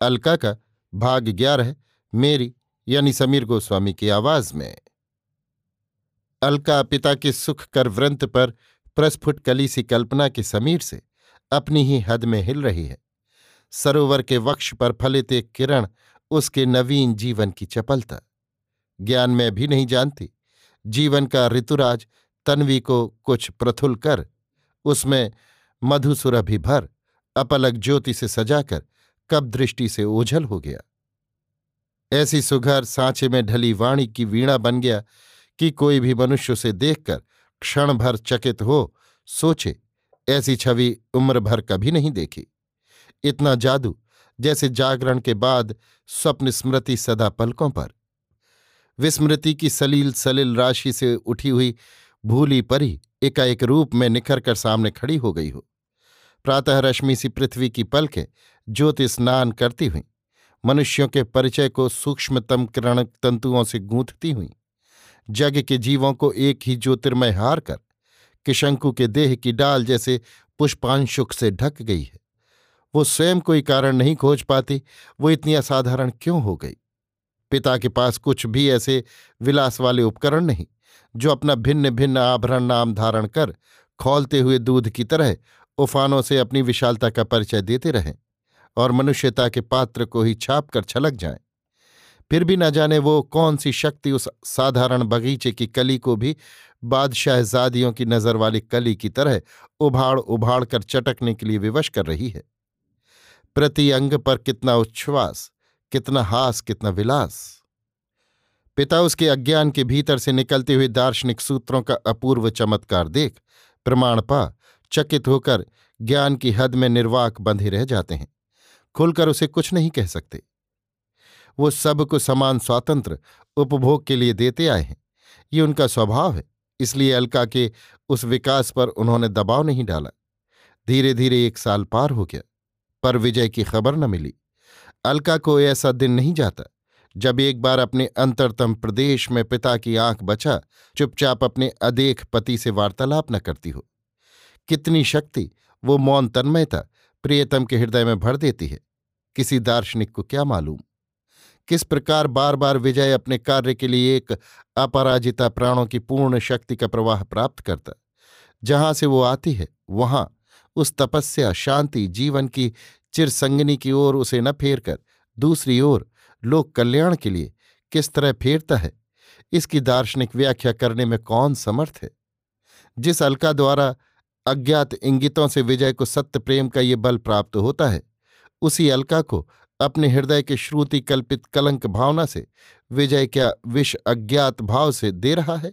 अलका का भाग ग्यारह, मेरी यानी समीर गोस्वामी की आवाज़ में। अलका पिता के सुख कर व्रंत पर प्रस्फुट कली सी कल्पना के समीर से अपनी ही हद में हिल रही है। सरोवर के वक्ष पर फलित एक किरण उसके नवीन जीवन की चपलता। ज्ञान में भी नहीं जानती। जीवन का ऋतुराज तन्वी को कुछ प्रथुल कर, उसमें मधुसुरभि भर, अपलक ज्योति से सजाकर कब दृष्टि से ओझल हो गया। ऐसी सुघर सांचे में ढली वाणी की वीणा बन गया कि कोई भी मनुष्य उसे देखकर क्षण भर चकित हो, सोचे, ऐसी छवि उम्र भर कभी नहीं देखी। इतना जादू, जैसे जागरण के बाद स्वप्न स्मृति सदा पलकों पर। विस्मृति की सलील सलिल राशि से उठी हुई भूली परी एकाएक रूप में निखर कर सामने खड़ी हो गई हो। प्रातः रश्मि सी पृथ्वी की पलकें ज्योति स्नान करती हुई, मनुष्यों के परिचय को सूक्ष्मतम किरण तंतुओं से गूंथती हुई, जग के जीवों को एक ही ज्योतिर्मय हार कर, किशंकु के देह की डाल जैसे पुष्पांशुक से ढक गई है। वो स्वयं कोई कारण नहीं खोज पाती, वो इतनी असाधारण क्यों हो गई? पिता के पास कुछ भी ऐसे विलास वाले उपकरण नहीं, जो अपना भिन्न भिन्न आभरण नाम धारण कर, खोलते हुए दूध की तरह उफानों से अपनी विशालता का परिचय देते रहें। और मनुष्यता के पात्र को ही छाप कर छलक जाए। फिर भी न जाने वो कौन सी शक्ति उस साधारण बगीचे की कली को भी बादशाहजादियों की नज़र वाली कली की तरह उभाड़ उभाड़ कर चटकने के लिए विवश कर रही है। प्रति अंग पर कितना उच्छ्वास, कितना हास, कितना विलास। पिता उसके अज्ञान के भीतर से निकलते हुए दार्शनिक सूत्रों का अपूर्व चमत्कार देख, प्रमाण पा, चकित होकर ज्ञान की हद में निर्वाक बंधे रह जाते हैं। खुलकर उसे कुछ नहीं कह सकते। वो सबको समान स्वातंत्र उपभोग के लिए देते आए हैं। ये उनका स्वभाव है, इसलिए अलका के उस विकास पर उन्होंने दबाव नहीं डाला। धीरे धीरे एक साल पार हो गया, पर विजय की खबर न मिली। अलका को ऐसा दिन नहीं जाता, जब एक बार अपने अंतरतम प्रदेश में पिता की आँख बचा, चुपचाप अपने अदेख पति से वार्तालाप न करती हो। कितनी शक्ति, वो मौन तन्मयता प्रियतम के हृदय में भर देती है। किसी दार्शनिक को क्या मालूम? किस प्रकार बार बार विजय अपने कार्य के लिए एक अपराजिता प्राणों की पूर्ण शक्ति का प्रवाह प्राप्त करता जहाँ से वो आती है, वहाँ उस तपस्या, शांति, जीवन की चिरसंगनी की ओर उसे न फेरकर दूसरी ओर लोक कल्याण के लिए किस तरह फेरता है? इसकी दार्शनिक व्याख्या करने में कौन समर्थ है? जिस अलका द्वारा अज्ञात इंगितों से विजय को सत्य प्रेम का ये बल प्राप्त होता है। उसी अलका को अपने हृदय के श्रुति कल्पित कलंक भावना से विजय क्या विष अज्ञात भाव से दे रहा है?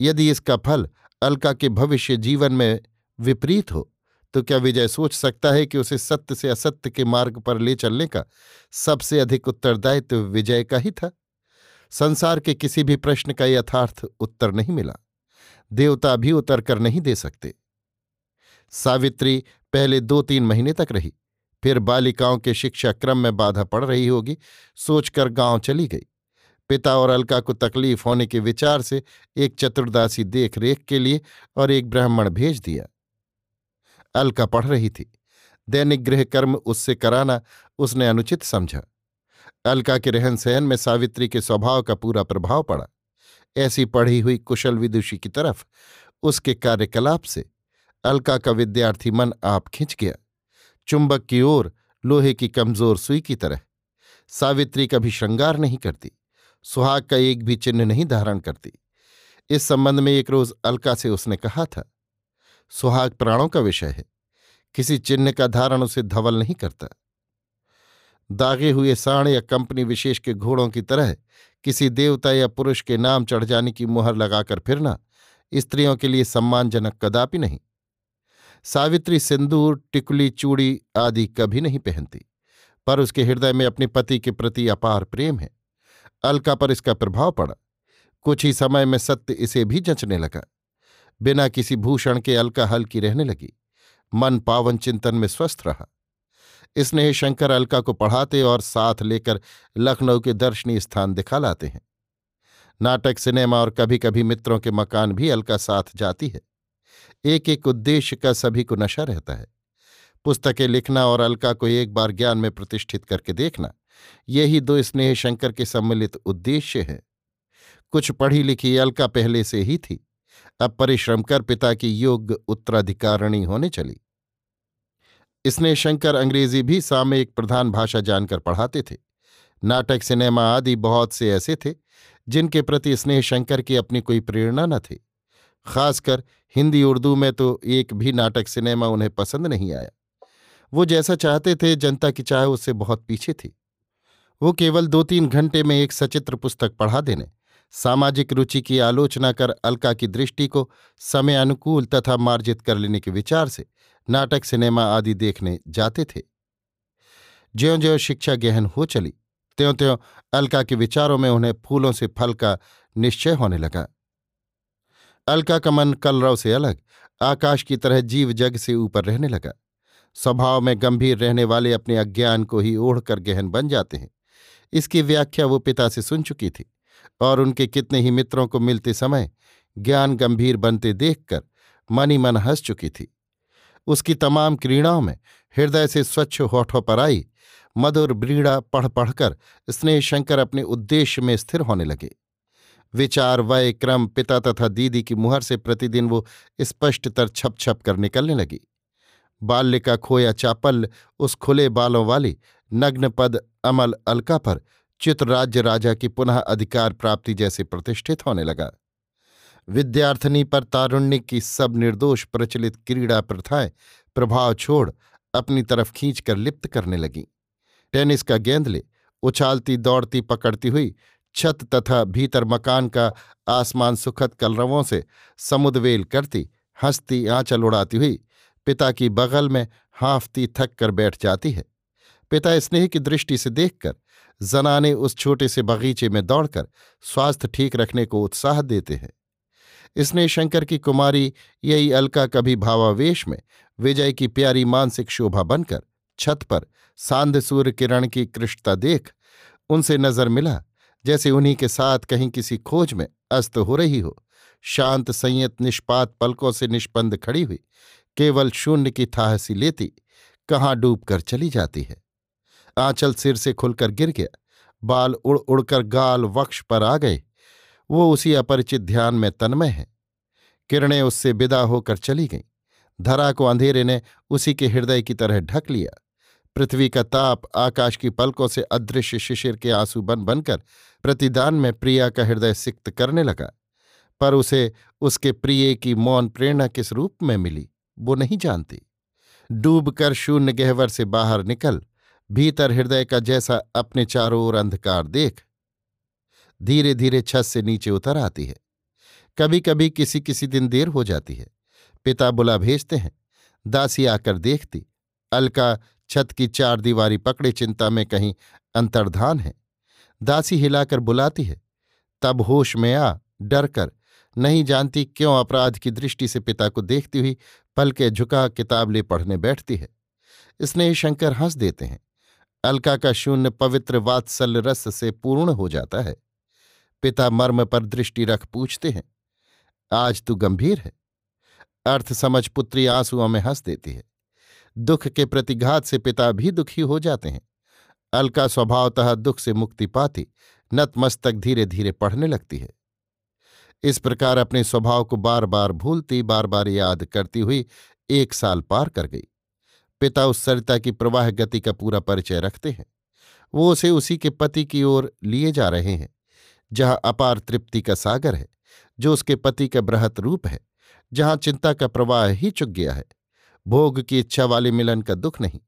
यदि इसका फल अलका के भविष्य जीवन में विपरीत हो तो क्या विजय सोच सकता है कि उसे सत्य से असत्य के मार्ग पर ले चलने का सबसे अधिक उत्तरदायित्व विजय का ही था? संसार के किसी भी प्रश्न का यथार्थ उत्तर नहीं मिला। देवता भी उतर कर नहीं दे सकते। सावित्री पहले दो तीन महीने तक रही, फिर बालिकाओं के शिक्षा क्रम में बाधा पड़ रही होगी, सोचकर गाँव चली गई। पिता और अलका को तकलीफ़ होने के विचार से एक चतुर्दासी देख रेख के लिए और एक ब्राह्मण भेज दिया। अलका पढ़ रही थी। दैनिक गृह कर्म उससे कराना उसने अनुचित समझा। अलका के रहन सहन में सावित्री के स्वभाव का पूरा प्रभाव पड़ा। ऐसी पढ़ी हुई कुशल विदुषी की तरफ़ उसके कार्यकलाप से अलका का विद्यार्थी मन आप खिंच गया। चुंबक की ओर लोहे की कमज़ोर सुई की तरह। सावित्री कभी श्रृंगार नहीं करती, सुहाग का एक भी चिन्ह नहीं धारण करती। इस संबंध में एक रोज अलका से उसने कहा था, सुहाग प्राणों का विषय है, किसी चिन्ह का धारण उसे धवल नहीं करता। दागे हुए साण या कंपनी विशेष के घोड़ों की तरह किसी देवता या पुरुष के नाम चढ़ जाने की मुहर लगाकर फिरना स्त्रियों के लिए सम्मानजनक कदापि नहीं। सावित्री सिंदूर, टिकुली, चूड़ी आदि कभी नहीं पहनती, पर उसके हृदय में अपने पति के प्रति अपार प्रेम है। अलका पर इसका प्रभाव पड़ा। कुछ ही समय में सत्य इसे भी जंचने लगा। बिना किसी भूषण के अलका हल्की रहने लगी। मन पावन चिंतन में स्वस्थ रहा। स्नेह शंकर अलका को पढ़ाते और साथ लेकर लखनऊ के दर्शनीय स्थान दिखा लाते हैं। नाटक, सिनेमा और कभी कभी मित्रों के मकान भी अलका साथ जाती है। एक एक उद्देश्य का सभी को नशा रहता है। पुस्तकें लिखना और अलका को एक बार ज्ञान में प्रतिष्ठित करके देखना, यही दो स्नेह शंकर के सम्मिलित उद्देश्य हैं। कुछ पढ़ी लिखी अलका पहले से ही थी। अब परिश्रम कर पिता की योग्य उत्तराधिकारिणी होने चली। स्नेह शंकर अंग्रेज़ी भी सामयिक प्रधान भाषा जानकर पढ़ाते थे। नाटक, सिनेमा आदि बहुत से ऐसे थे, जिनके प्रति स्नेह शंकर की अपनी कोई प्रेरणा न थी। खासकर हिंदी, उर्दू में तो एक भी नाटक, सिनेमा उन्हें पसंद नहीं आया। वो जैसा चाहते थे, जनता की चाह उससे बहुत पीछे थी। वो केवल दो तीन घंटे में एक सचित्र पुस्तक पढ़ा देने सामाजिक रुचि की आलोचना कर अलका की दृष्टि को समय अनुकूल तथा मार्जित कर लेने के विचार से नाटक, सिनेमा आदि देखने जाते थे। ज्यो ज्यो शिक्षा गहन हो चली त्यों त्यों अलका के विचारों में उन्हें फूलों से फल का निश्चय होने लगा। अलका का मन कलरव से अलग, आकाश की तरह जीव जग से ऊपर रहने लगा। स्वभाव में गंभीर रहने वाले अपने अज्ञान को ही ओढ़कर गहन बन जाते हैं। इसकी व्याख्या वो पिता से सुन चुकी थी। और उनके कितने ही मित्रों को मिलते समय ज्ञान गंभीर बनते देखकर मन मन हंस चुकी थी। उसकी तमाम क्रीड़ाओं में हृदय से स्वच्छ होठों पर आई मधुर ब्रीड़ा पढ़ पढ़कर स्नेह शंकर अपने उद्देश्य में स्थिर होने लगे। विचार, वय, क्रम, पिता तथा दीदी की मुहर से प्रतिदिन वो स्पष्टतर छप छप कर निकलने लगी। बाल्य का खोया चापल उस खुले बालों वाली नग्न पद अमल अलका पर चित्रराज्य राजा की पुनः अधिकार प्राप्ति जैसे प्रतिष्ठित होने लगा। विद्यार्थनी पर तारुण्य की सब निर्दोष प्रचलित क्रीड़ा प्रथाएँ प्रभाव छोड़ अपनी तरफ़ खींचकर लिप्त करने लगीं। टेनिस का गेंद ले उछालती, दौड़ती, पकड़ती हुई छत तथा भीतर मकान का आसमान सुखद कलरवों से समुद्वेल करती, हंसती, आंचल उड़ाती हुई पिता की बगल में हाँफती थक कर बैठ जाती है। पिता स्नेह की दृष्टि से देखकर जनाने उस छोटे से बगीचे में दौड़कर स्वास्थ्य ठीक रखने को उत्साह देते हैं। स्नेह शंकर की कुमारी यही अलका कभी भावावेश में विजय की प्यारी मानसिक शोभा बनकर छत पर सांध सूर्य किरण की कृष्णता देख उनसे नज़र मिला, जैसे उन्हीं के साथ कहीं किसी खोज में अस्त हो रही हो। शांत संयत निष्पात पलकों से निष्पंद खड़ी हुई, केवल शून्य की थाहसी लेती, कहाँ डूब कर चली जाती है। आंचल सिर से खुलकर गिर गया। बाल उड़ उड़कर गाल वक्ष पर आ गए। वो उसी अपरिचित ध्यान में तन्मय है। किरणें उससे विदा होकर चली गईं। धरा को अंधेरे ने उसी के हृदय की तरह ढक लिया। पृथ्वी का ताप आकाश की पलकों से अदृश्य शिशिर के आँसू बन बनकर प्रतिदान में प्रिया का हृदय सिक्त करने लगा। पर उसे उसके प्रिय की मौन प्रेरणा किस रूप में मिली, वो नहीं जानती। डूबकर शून्य गहवर से बाहर निकल भीतर हृदय का जैसा अपने चारों ओर अंधकार देख धीरे धीरे छत से नीचे उतर आती है। कभी कभी किसी किसी दिन देर हो जाती है। पिता बुला भेजते हैं। दासी आकर देखती, अलका छत की चार दीवारी पकड़े, चिंता में कहीं अंतर्धान है। दासी हिलाकर बुलाती है। तब होश में आ डर कर नहीं जानती क्यों अपराध की दृष्टि से पिता को देखती हुई पल के झुका किताब ले पढ़ने बैठती है। स्नेह शंकर हंस देते हैं। अलका का शून्य पवित्र वात्सल्य रस से पूर्ण हो जाता है। पिता मर्म पर दृष्टि रख पूछते हैं, आज तू गंभीर है? अर्थ समझ पुत्री आंसुओं में हंस देती है। दुख के प्रतिघात से पिता भी दुखी हो जाते हैं। अलका स्वभावतः दुख से मुक्ति पाती, नतमस्तक धीरे धीरे पढ़ने लगती है। इस प्रकार अपने स्वभाव को बार बार भूलती बार बार याद करती हुई एक साल पार कर गई। पिता उस सरिता की प्रवाह गति का पूरा परिचय रखते हैं। वो उसे उसी के पति की ओर लिए जा रहे हैं, जहाँ अपार तृप्ति का सागर है, जो उसके पति का बृहत रूप है, जहाँ चिंता का प्रवाह ही चुक गया है। भोग की इच्छा वाले मिलन का दुख नहीं,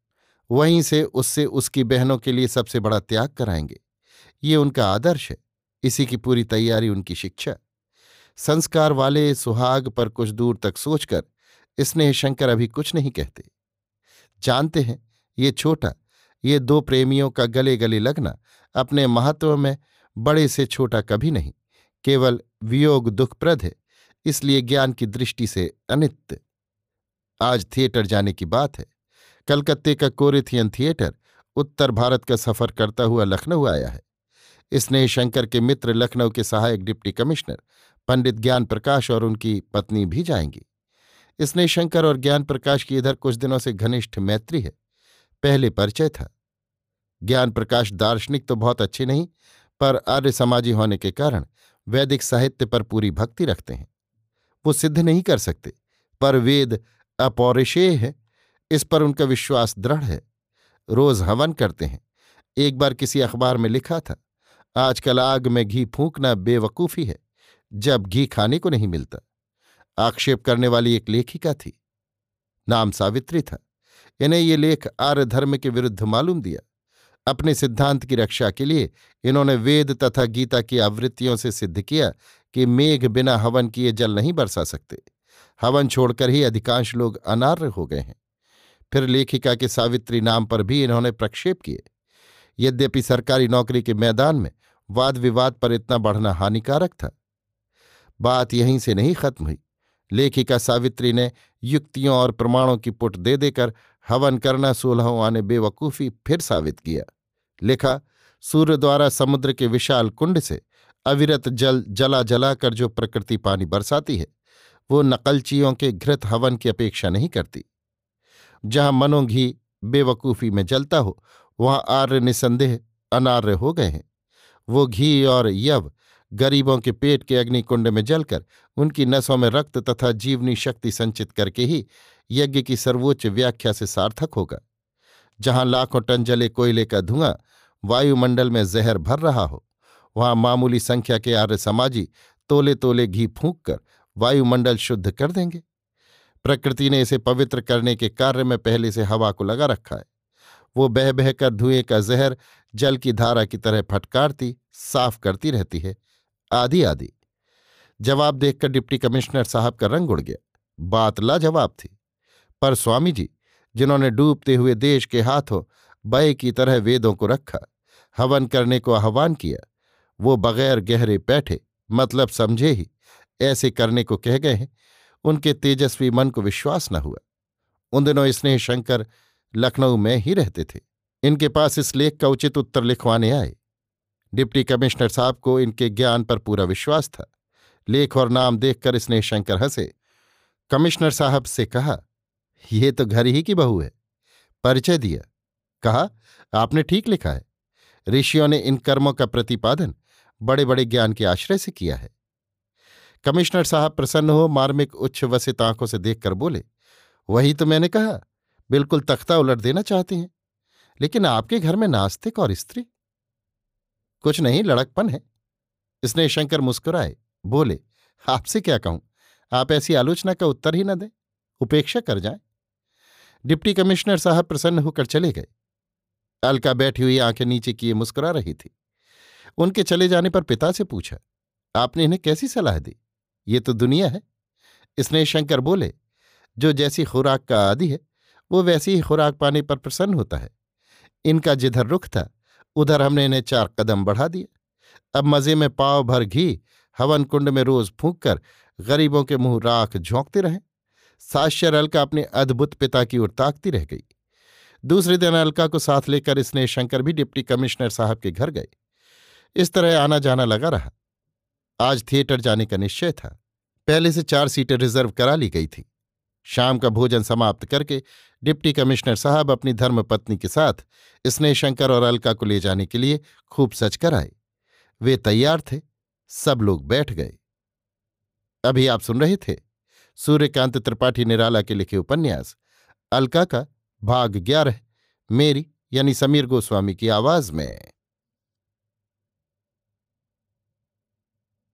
वहीं से उससे उसकी बहनों के लिए सबसे बड़ा त्याग कराएँगे। ये उनका आदर्श है, इसी की पूरी तैयारी उनकी शिक्षा। संस्कार वाले सुहाग पर कुछ दूर तक सोचकर, स्नेह शंकर अभी कुछ नहीं कहते। जानते हैं, ये छोटा, ये दो प्रेमियों का गले गले लगना अपने महत्व में बड़े से छोटा कभी नहीं, केवल वियोग दुखप्रद है, इसलिए ज्ञान की दृष्टि से अनित्य। आज थिएटर जाने की बात है। कलकत्ते का कोरिथियन थिएटर उत्तर भारत का सफ़र करता हुआ लखनऊ आया है। स्नेह शंकर के मित्र लखनऊ के सहायक डिप्टी कमिश्नर, पंडित ज्ञान प्रकाश और उनकी पत्नी भी जाएँगी। स्नेह शंकर और ज्ञान प्रकाश की इधर कुछ दिनों से घनिष्ठ मैत्री है। पहले परिचय था। ज्ञान प्रकाश दार्शनिक तो बहुत अच्छे नहीं, पर आर्य समाजी होने के कारण वैदिक साहित्य पर पूरी भक्ति रखते हैं। वो सिद्ध नहीं कर सकते, पर वेद अपौरुषेय है, इस पर उनका विश्वास दृढ़ है। रोज हवन करते हैं। एक बार किसी अखबार में लिखा था, आजकल आग में घी फूंकना बेवकूफ़ी है, जब घी खाने को नहीं मिलता। आक्षेप करने वाली एक लेखिका थी। नाम सावित्री था। इन्हें ये लेख आर्य धर्म के विरुद्ध मालूम दिया। अपने सिद्धांत की रक्षा के लिए इन्होंने वेद तथा गीता की आवृत्तियों से सिद्ध किया कि मेघ बिना हवन किए जल नहीं बरसा सकते। हवन छोड़कर ही अधिकांश लोग अनार्य हो गए हैं। फिर लेखिका के सावित्री नाम पर भी इन्होंने प्रक्षेप किए। यद्यपि सरकारी नौकरी के मैदान में वाद विवाद पर इतना बढ़ना हानिकारक था। बात यहीं से नहीं खत्म हुई। लेखिका सावित्री ने युक्तियों और प्रमाणों की पुट दे देकर हवन करना सोलहों आने बेवकूफ़ी फिर साबित किया। लिखा, सूर्य द्वारा समुद्र के विशाल कुंड से अविरत जल जला जलाकर जो प्रकृति पानी बरसाती है, वो नकलचियों के घृत हवन की अपेक्षा नहीं करती। जहाँ मनोघी बेवकूफ़ी में जलता हो, वहाँ आर्य निसंदेह अनार्य हो गए हैं। वो घी और यव गरीबों के पेट के अग्निकुंड में जलकर, उनकी नसों में रक्त तथा जीवनी शक्ति संचित करके ही यज्ञ की सर्वोच्च व्याख्या से सार्थक होगा। जहाँ लाखों टन जले कोयले का धुआँ, वायुमंडल में जहर भर रहा हो, वहाँ मामूली संख्या के आर्य समाजी तोले तोले घी फूंक कर वायुमंडल शुद्ध कर देंगे। प्रकृति ने इसे पवित्र करने के कार्य में पहले से हवा को लगा रखा है। वो बह बहकर धुएँ का जहर जल की धारा की तरह फटकारती, साफ़ करती रहती है। आदि आदि जवाब देखकर डिप्टी कमिश्नर साहब का रंग उड़ गया। बात लाजवाब थी। पर स्वामी जी जिन्होंने डूबते हुए देश के हाथों बय की तरह वेदों को रखा, हवन करने को आह्वान किया, वो बगैर गहरे बैठे मतलब समझे ही, ऐसे करने को कह गए हैं, उनके तेजस्वी मन को विश्वास न हुआ। उन दिनों स्नेह शंकर लखनऊ में ही रहते थे। इनके पास इस लेख का उचित उत्तर लिखवाने आए। डिप्टी कमिश्नर साहब को इनके ज्ञान पर पूरा विश्वास था। लेख और नाम देखकर स्नेह शंकर हंसे। कमिश्नर साहब से कहा, ये तो घर ही की बहू है। परिचय दिया। कहा, आपने ठीक लिखा है। ऋषियों ने इन कर्मों का प्रतिपादन बड़े बड़े ज्ञान के आश्रय से किया है। कमिश्नर साहब प्रसन्न हो मार्मिक उच्च वसित आँखों से देखकर बोले, वही तो मैंने कहा, बिल्कुल तख्ता उलट देना चाहते हैं। लेकिन आपके घर में नास्तिक और स्त्री कुछ नहीं, लड़कपन है। इसने शंकर मुस्कुराए, बोले, आपसे क्या कहूँ? आप ऐसी आलोचना का उत्तर ही न दें। उपेक्षा कर जाएँ। डिप्टी कमिश्नर साहब प्रसन्न होकर चले गए। अलका बैठी हुई आँखें नीचे किए मुस्कुरा रही थी। उनके चले जाने पर पिता से पूछा, आपने इन्हें कैसी सलाह दी? ये तो दुनिया है। स्नेह शंकर बोले, जो जैसी खुराक का आदि है, वो वैसी ही खुराक पाने पर प्रसन्न होता है। इनका जिधर रुख था उधर हमने इन्हें चार कदम बढ़ा दिए। अब मज़े में पाव भर घी हवन कुंड में रोज फूंक कर गरीबों के मुँह राख झोंकते रहें। साश्यर अलका अपने अद्भुत पिता की ओर ताकती रह गई। दूसरे दिन अलका को साथ लेकर स्नेह शंकर भी डिप्टी कमिश्नर साहब के घर गए। इस तरह आना जाना लगा रहा। आज थिएटर जाने का निश्चय था। पहले से चार सीटें रिज़र्व करा ली गई थी। शाम का भोजन समाप्त करके डिप्टी कमिश्नर साहब अपनी धर्मपत्नी के साथ स्नेहशंकर और अलका को ले जाने के लिए खूब सच कर आए। वे तैयार थे, सब लोग बैठ गए। अभी आप सुन रहे थे सूर्यकांत त्रिपाठी निराला के लिखे उपन्यास, अलका का भाग ग्यारह, मेरी यानी समीर गोस्वामी की आवाज़ में।